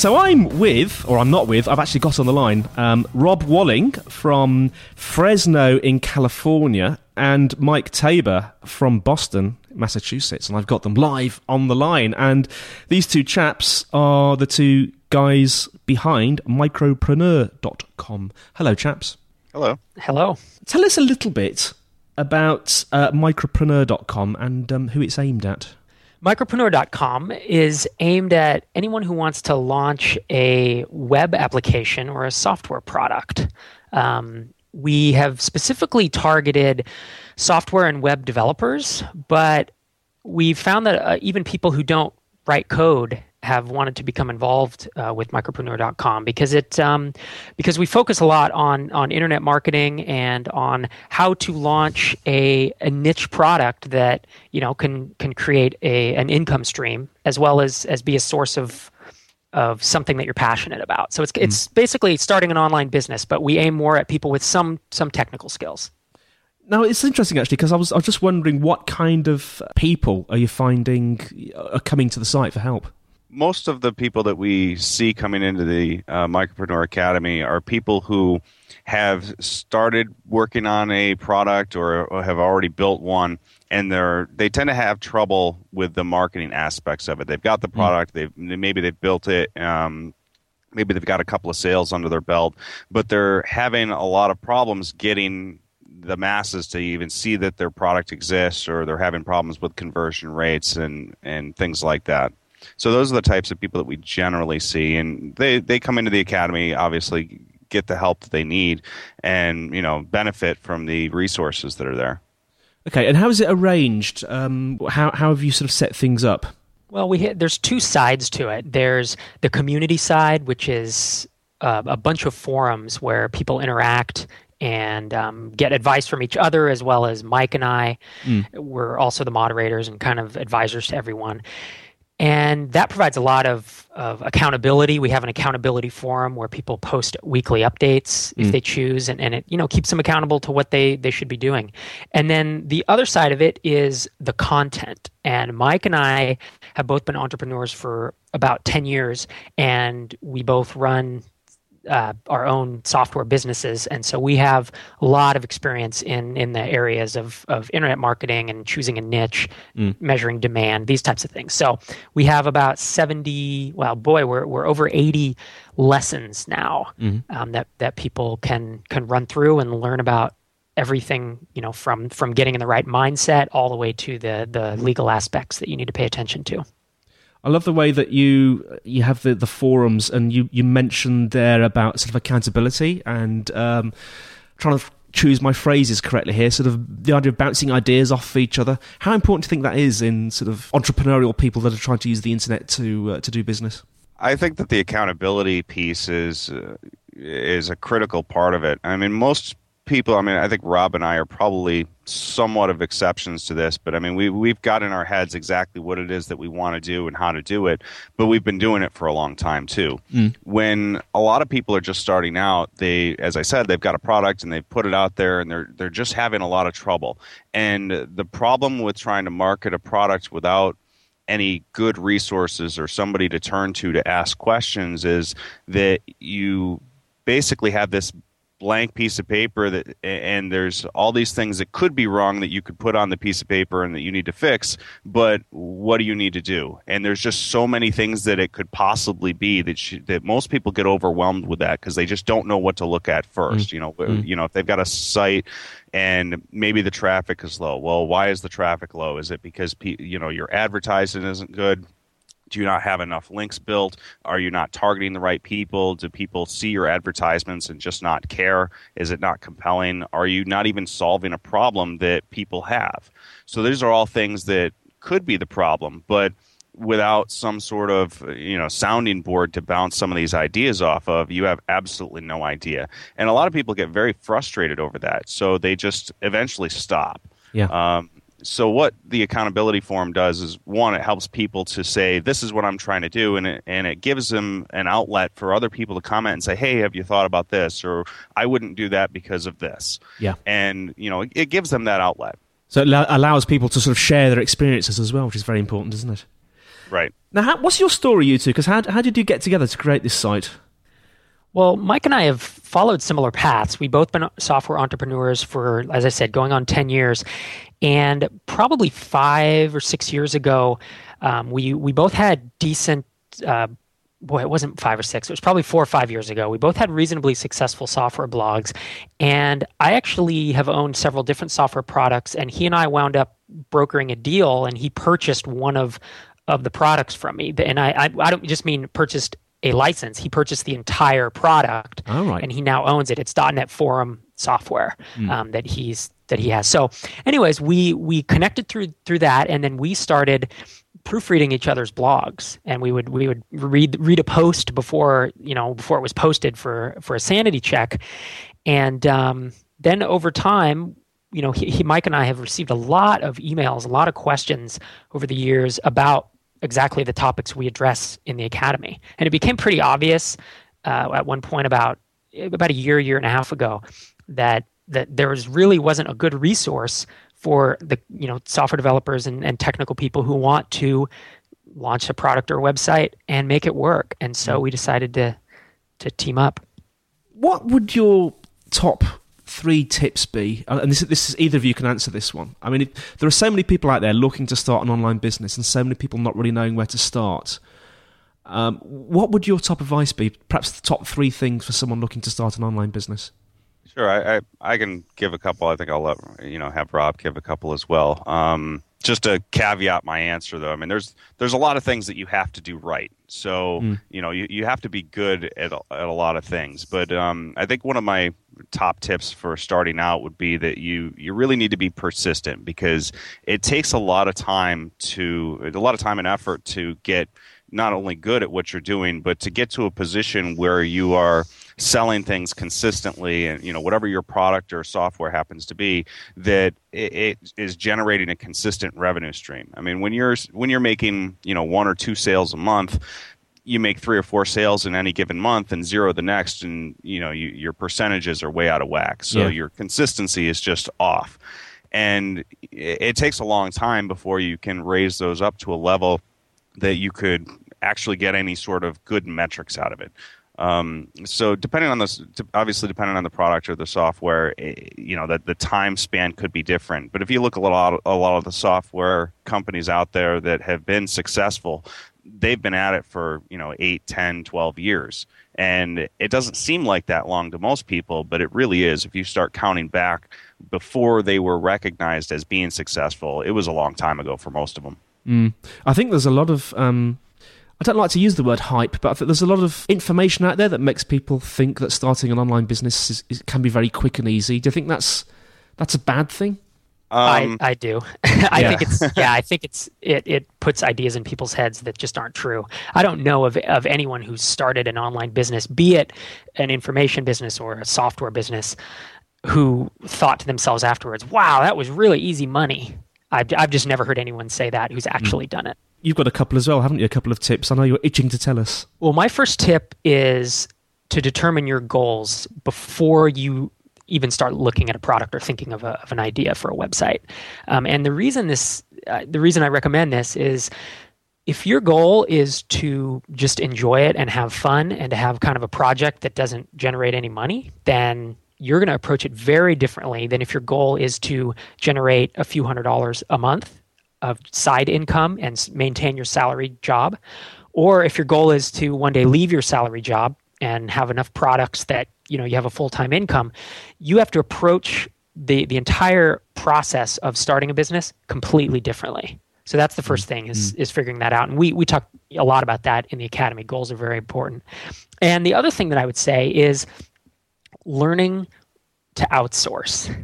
So I'm with, or I'm not with, I've actually got on the line, um, Rob Walling from Fresno in California and Mike Taber from Boston, Massachusetts. And I've got them live on the line. And these two chaps are the two guys behind micropreneur.com. Hello, chaps. Hello. Hello. Tell us a little bit about uh, micropreneur.com and um, who it's aimed at. Micropreneur.com is aimed at anyone who wants to launch a web application or a software product. Um, we have specifically targeted software and web developers, but we found that uh, even people who don't write code have wanted to become involved uh, with micropreneur.com because it um, because we focus a lot on on internet marketing and on how to launch a, a niche product that you know can can create a an income stream as well as as be a source of of something that you're passionate about. So it's it's basically starting an online business, but we aim more at people with some some technical skills. Now it's interesting actually because I was I was just wondering what kind of people are you finding are coming to the site for help? Most of the people that we see coming into the uh, Micropreneur Academy are people who have started working on a product or, or have already built one, and they're they tend to have trouble with the marketing aspects of it. They've got the product, they've maybe they've built it. Um, maybe they've got a couple of sales under their belt, but they're having a lot of problems getting the masses to even see that their product exists, or they're having problems with conversion rates and and things like that. So those are the types of people that we generally see, and they they come into the academy obviously get the help that they need, and you know benefit from the resources that are there. Okay, and how is it arranged? Um, how how have you sort of set things up? Well, we hit, there's two sides to it. There's the community side, which is uh, a bunch of forums where people interact and um, get advice from each other, as well as Mike and I. We're also the moderators and kind of advisors to everyone. And that provides a lot of, of accountability. We have an accountability forum where people post weekly updates if mm. they choose, and, and it you know keeps them accountable to what they, they should be doing. And then the other side of it is the content. And Mike and I have both been entrepreneurs for about 10 years, and we both run uh, our own software businesses, and so we have a lot of experience in in the areas of of internet marketing and choosing a niche, measuring demand, these types of things. So we have about seventy. Well, boy, we're we're over eighty lessons now um, that that people can can run through and learn about everything you know from from getting in the right mindset all the way to the the legal aspects that you need to pay attention to. I love the way that you you have the, the forums and you, you mentioned there about sort of accountability and um, trying to choose my phrases correctly here. Sort of the idea of bouncing ideas off each other. How important do you think that is in sort of entrepreneurial people that are trying to use the internet to uh, to do business? I think that the accountability piece is uh, is a critical part of it. I mean, most people. I mean, I think Rob and I are probably somewhat of exceptions to this, but I mean, we we've got in our heads exactly what it is that we want to do and how to do it. But we've been doing it for a long time too. Mm. When a lot of people are just starting out, they, as I said, they've got a product and they've put it out there, and they're they're just having a lot of trouble. And the problem with trying to market a product without any good resources or somebody to turn to to ask questions is that you basically have this blank piece of paper that and there's all these things that could be wrong that you could put on the piece of paper and that you need to fix but what do you need to do? And there's just so many things that it could possibly be that that most people get overwhelmed with that because they just don't know what to look at 1st mm. you know mm. you know if they've got a site and maybe the traffic is low. Well why is the traffic low? Is it because you know your advertising isn't good do you not have enough links built? Are you not targeting the right people? Do people see your advertisements and just not care? Is it not compelling? Are you not even solving a problem that people have? So these are all things that could be the problem, but without some sort of you know sounding board to bounce some of these ideas off of you have absolutely no idea and a lot of people get very frustrated over that so they just eventually stop yeah um, so what the accountability forum does is one it helps people to say this is what i'm trying to do and it, and it gives them an outlet for other people to comment and say hey have you thought about this? or i wouldn't do that because of this. Yeah. And you know it, it gives them that outlet. So it allows people to sort of share their experiences as well which is very important isn't it? Right. Now how, what's your story you two? Because how, how did you get together to create this site? Well, Mike and I have followed similar paths. We've both been software entrepreneurs for, as I said, going on 10 years. And probably five or six years ago, um, we, we both had decent, uh, boy, it wasn't five or six, it was probably four or five years ago. We both had reasonably successful software blogs. And I actually have owned several different software products. And he and I wound up brokering a deal, and he purchased one of of the products from me. And I, I, I don't just mean purchased a license. He purchased the entire product, and he now owns it. It's .NET Forum software mm. um, that he's that he has. So, anyways, we we connected through through that, and then we started proofreading each other's blogs, and we would we would read read a post before you know before it was posted for for a sanity check, and um, then over time. You know, he, he, Mike and I have received a lot of emails, a lot of questions over the years about exactly the topics we address in the academy. And it became pretty obvious uh, at one point about about a year, year and a half ago, that that there was really wasn't a good resource for the you know software developers and, and technical people who want to launch a product or website and make it work. And so mm. we decided to to team up. What would your top three tips be? Uh, and this, this is either of you can answer this one. I mean, if, there are so many people out there looking to start an online business, and so many people not really knowing where to start. Um, what would your top advice be? Perhaps the top three things for someone looking to start an online business. Sure, I, I, I can give a couple. I think I'll let you know have Rob give a couple as well. Um, just to caveat my answer though, I mean there's there's a lot of things that you have to do right. So mm. you know you, you have to be good at a, at a lot of things. But um, I think one of my top tips for starting out would be that you you really need to be persistent because it takes a lot of time to a lot of time and effort to get not only good at what you're doing, but to get to a position where you are selling things consistently and you know whatever your product or software happens to be that it, it is generating a consistent revenue stream. I mean when you're when you're making you know one or two sales a month you make three or four sales in any given month and zero the next and you know you, your percentages are way out of whack. So yeah. your consistency is just off. And it, it takes a long time before you can raise those up to a level that you could actually get any sort of good metrics out of it. Um, so depending on this, obviously depending on the product or the software, eh, you know that the time span could be different. But if you look a lot, a lot of the software companies out there that have been successful, they've been at it for you know 8 10 12 years. And it doesn't seem like that long to most people but it really is. If you start counting back before they were recognized as being successful it was a long time ago for most of them mm. i think there's a lot of um, I don't like to use the word hype, but I think there's a lot of information out there that makes people think that starting an online business is, is, can be very quick and easy. Do you think that's that's a bad thing? Um, I, I do. I yeah. think it's yeah. I think it's it it puts ideas in people's heads that just aren't true. I don't know of of anyone who's started an online business, be it an information business or a software business, who thought to themselves afterwards, "Wow, that was really easy money." I've, I've just never heard anyone say that who's actually done it. You've got a couple as well, haven't you? A couple of tips. I know you're itching to tell us. Well, my first tip is to determine your goals before you even start looking at a product or thinking of, a, of an idea for a website. Um, and the reason this, uh, the reason I recommend this is if your goal is to just enjoy it and have fun and to have kind of a project that doesn't generate any money, then you're going to approach it very differently than if your goal is to generate a few hundred dollars a month of side income and maintain your salary job. Or if your goal is to one day leave your salary job and have enough products that you know you have a full-time income, you have to approach the the entire process of starting a business completely differently. So that's the first thing is mm-hmm. is figuring that out. And we we talk a lot about that in the academy. Goals are very important. And the other thing that I would say is learning to outsource.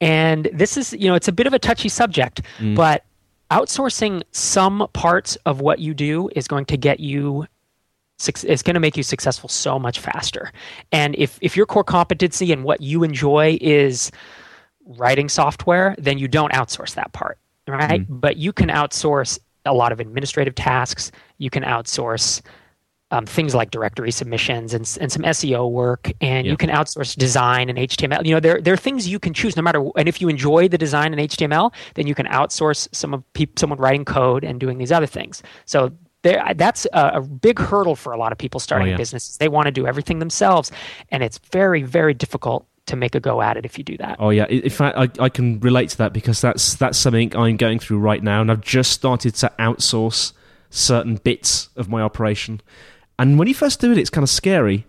And this is, you know, it's a bit of a touchy subject, mm. but outsourcing some parts of what you do is going to get you it's going to make you successful so much faster. And if if your core competency and what you enjoy is writing software, then you don't outsource that part, right? Mm. But you can outsource a lot of administrative tasks. You can outsource um, things like directory submissions and, and some SEO work, and you can outsource design and HTML. You know, there, there are things you can choose no matter. And if you enjoy the design and HTML, then you can outsource some of pe- someone writing code and doing these other things. So there, that's a, a, big hurdle for a lot of people starting oh, yeah. businesses. They want to do everything themselves, and it's very, very difficult to make a go at it if you do that. Oh yeah, in fact, I, I can relate to that because that's that's something I'm going through right now, and I've just started to outsource certain bits of my operation and when you first do it, it's kind of scary.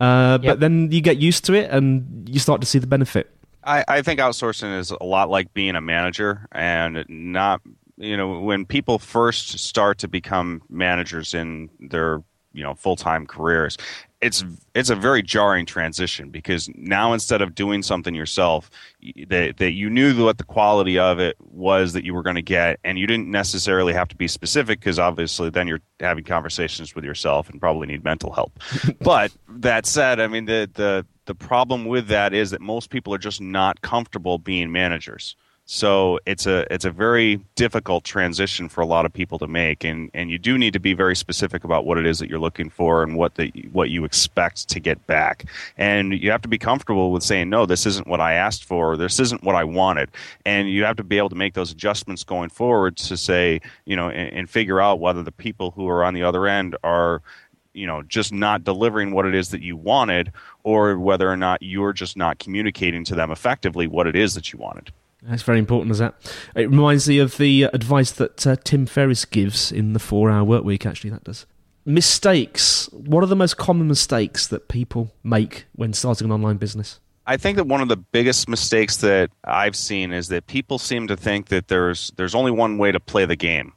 Uh, yep. But then you get used to it and you start to see the benefit. I, I think outsourcing is a lot like being a manager and not, you know, when people first start to become managers in their you know full time careers, it's it's a very jarring transition because now instead of doing something yourself that that you knew what the quality of it was that you were going to get and you didn't necessarily have to be specific because obviously then you're having conversations with yourself and probably need mental help. But that said i mean the the the problem with that is that most people are just not comfortable being managers so it's a it's a very difficult transition for a lot of people to make, and, and you do need to be very specific about what it is that you're looking for and what the what you expect to get back. And you have to be comfortable with saying no, this isn't what I asked for, this isn't what I wanted, and you have to be able to make those adjustments going forward to say you know and, and figure out whether the people who are on the other end are you know just not delivering what it is that you wanted or whether or not you're just not communicating to them effectively what it is that you wanted that's very important, is that? It reminds me of the advice that uh, Tim Ferriss gives in the Four Hour Work Week. Actually, that does. Mistakes. What are the most common mistakes that people make when starting an online business? I think that one of the biggest mistakes that I've seen is that people seem to think that there's there's only one way to play the game.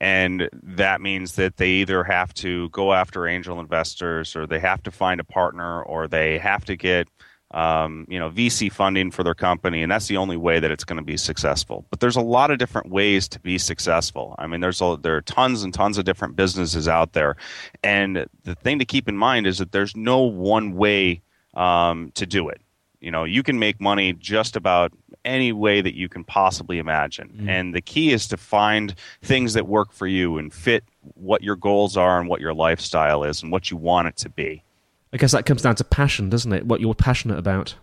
And that means that they either have to go after angel investors or they have to find a partner or they have to get um, you know, VC funding for their company, and that's the only way that it's going to be successful. But there's a lot of different ways to be successful. I mean, there's a, there are tons and tons of different businesses out there, and the thing to keep in mind is that there's no one way um, to do it. You know, you can make money just about any way that you can possibly imagine, mm. and the key is to find things that work for you and fit what your goals are and what your lifestyle is and what you want it to be. I guess that comes down to passion, doesn't it? What you're passionate about.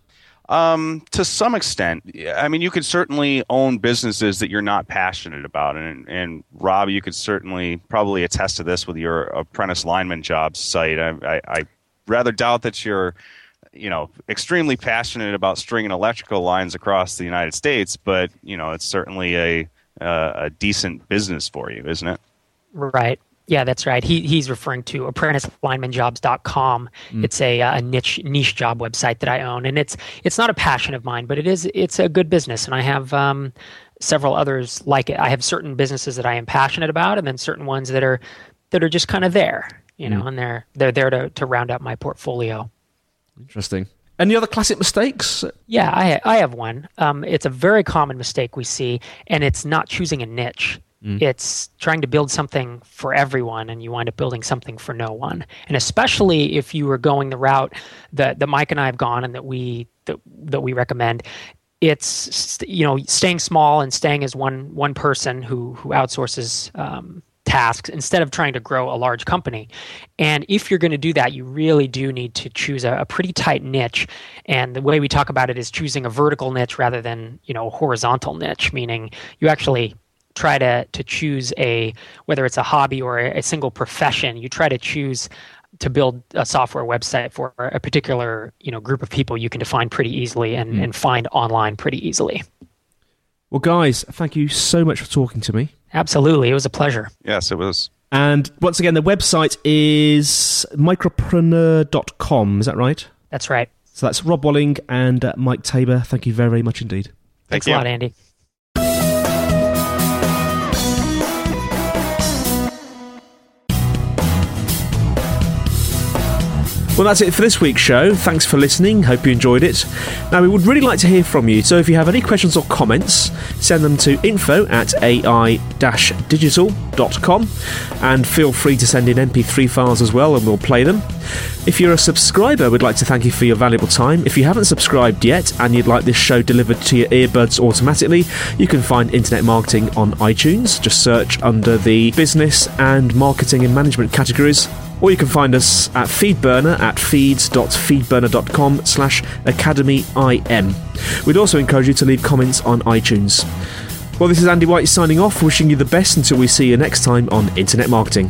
Um, to some extent, I mean, you could certainly own businesses that you're not passionate about, and and Rob, you could certainly probably attest to this with your apprentice lineman jobs site. I, I, I rather doubt that you're, you know, extremely passionate about stringing electrical lines across the United States, but you know, it's certainly a uh, a decent business for you, isn't it? Right. Yeah, that's right. He he's referring to apprenticelinemanjobs.com. Mm. It's a, a niche niche job website that I own, and it's it's not a passion of mine, but it is it's a good business, and I have um, several others like it. I have certain businesses that I am passionate about, and then certain ones that are that are just kind of there, you know, mm. and they're they're there to to round out my portfolio. Interesting. Any other classic mistakes? Yeah, I I have one. Um, it's a very common mistake we see, and it's not choosing a niche. Mm. It's trying to build something for everyone, and you wind up building something for no one. And especially if you are going the route that, that Mike and I have gone, and that we that that we recommend it's you know staying small and staying as one one person who who outsources um, tasks instead of trying to grow a large company. And if you're going to do that, you really do need to choose a, a, pretty tight niche. And the way we talk about it is choosing a vertical niche rather than you know a horizontal niche, meaning you actually try to to choose a whether it's a hobby or a, a single profession. You try to choose to build a software website for a particular you know group of people you can define pretty easily and, mm. and find online pretty easily. Well, guys, thank you so much for talking to me. Absolutely, it was a pleasure. Yes, it was. And once again, the website is micropreneur.com. Is that right? That's right. So that's Rob Walling and uh, Mike Taber. Thank you very, very much indeed. Thank Thanks you. a lot, Andy. Well, that's it for this week's show. Thanks for listening. Hope you enjoyed it. Now, we would really like to hear from you, so if you have any questions or comments, send them to info at ai digital.com and feel free to send in MP3 files as well and we'll play them. If you're a subscriber, we'd like to thank you for your valuable time. If you haven't subscribed yet and you'd like this show delivered to your earbuds automatically, you can find Internet Marketing on iTunes. Just search under the business and marketing and management categories or you can find us at Feedburner at feeds.feedburner.com slash academyim. We'd also encourage you to leave comments on iTunes. Well, this is Andy White signing off, wishing you the best until we see you next time on Internet Marketing.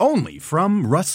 only from Rust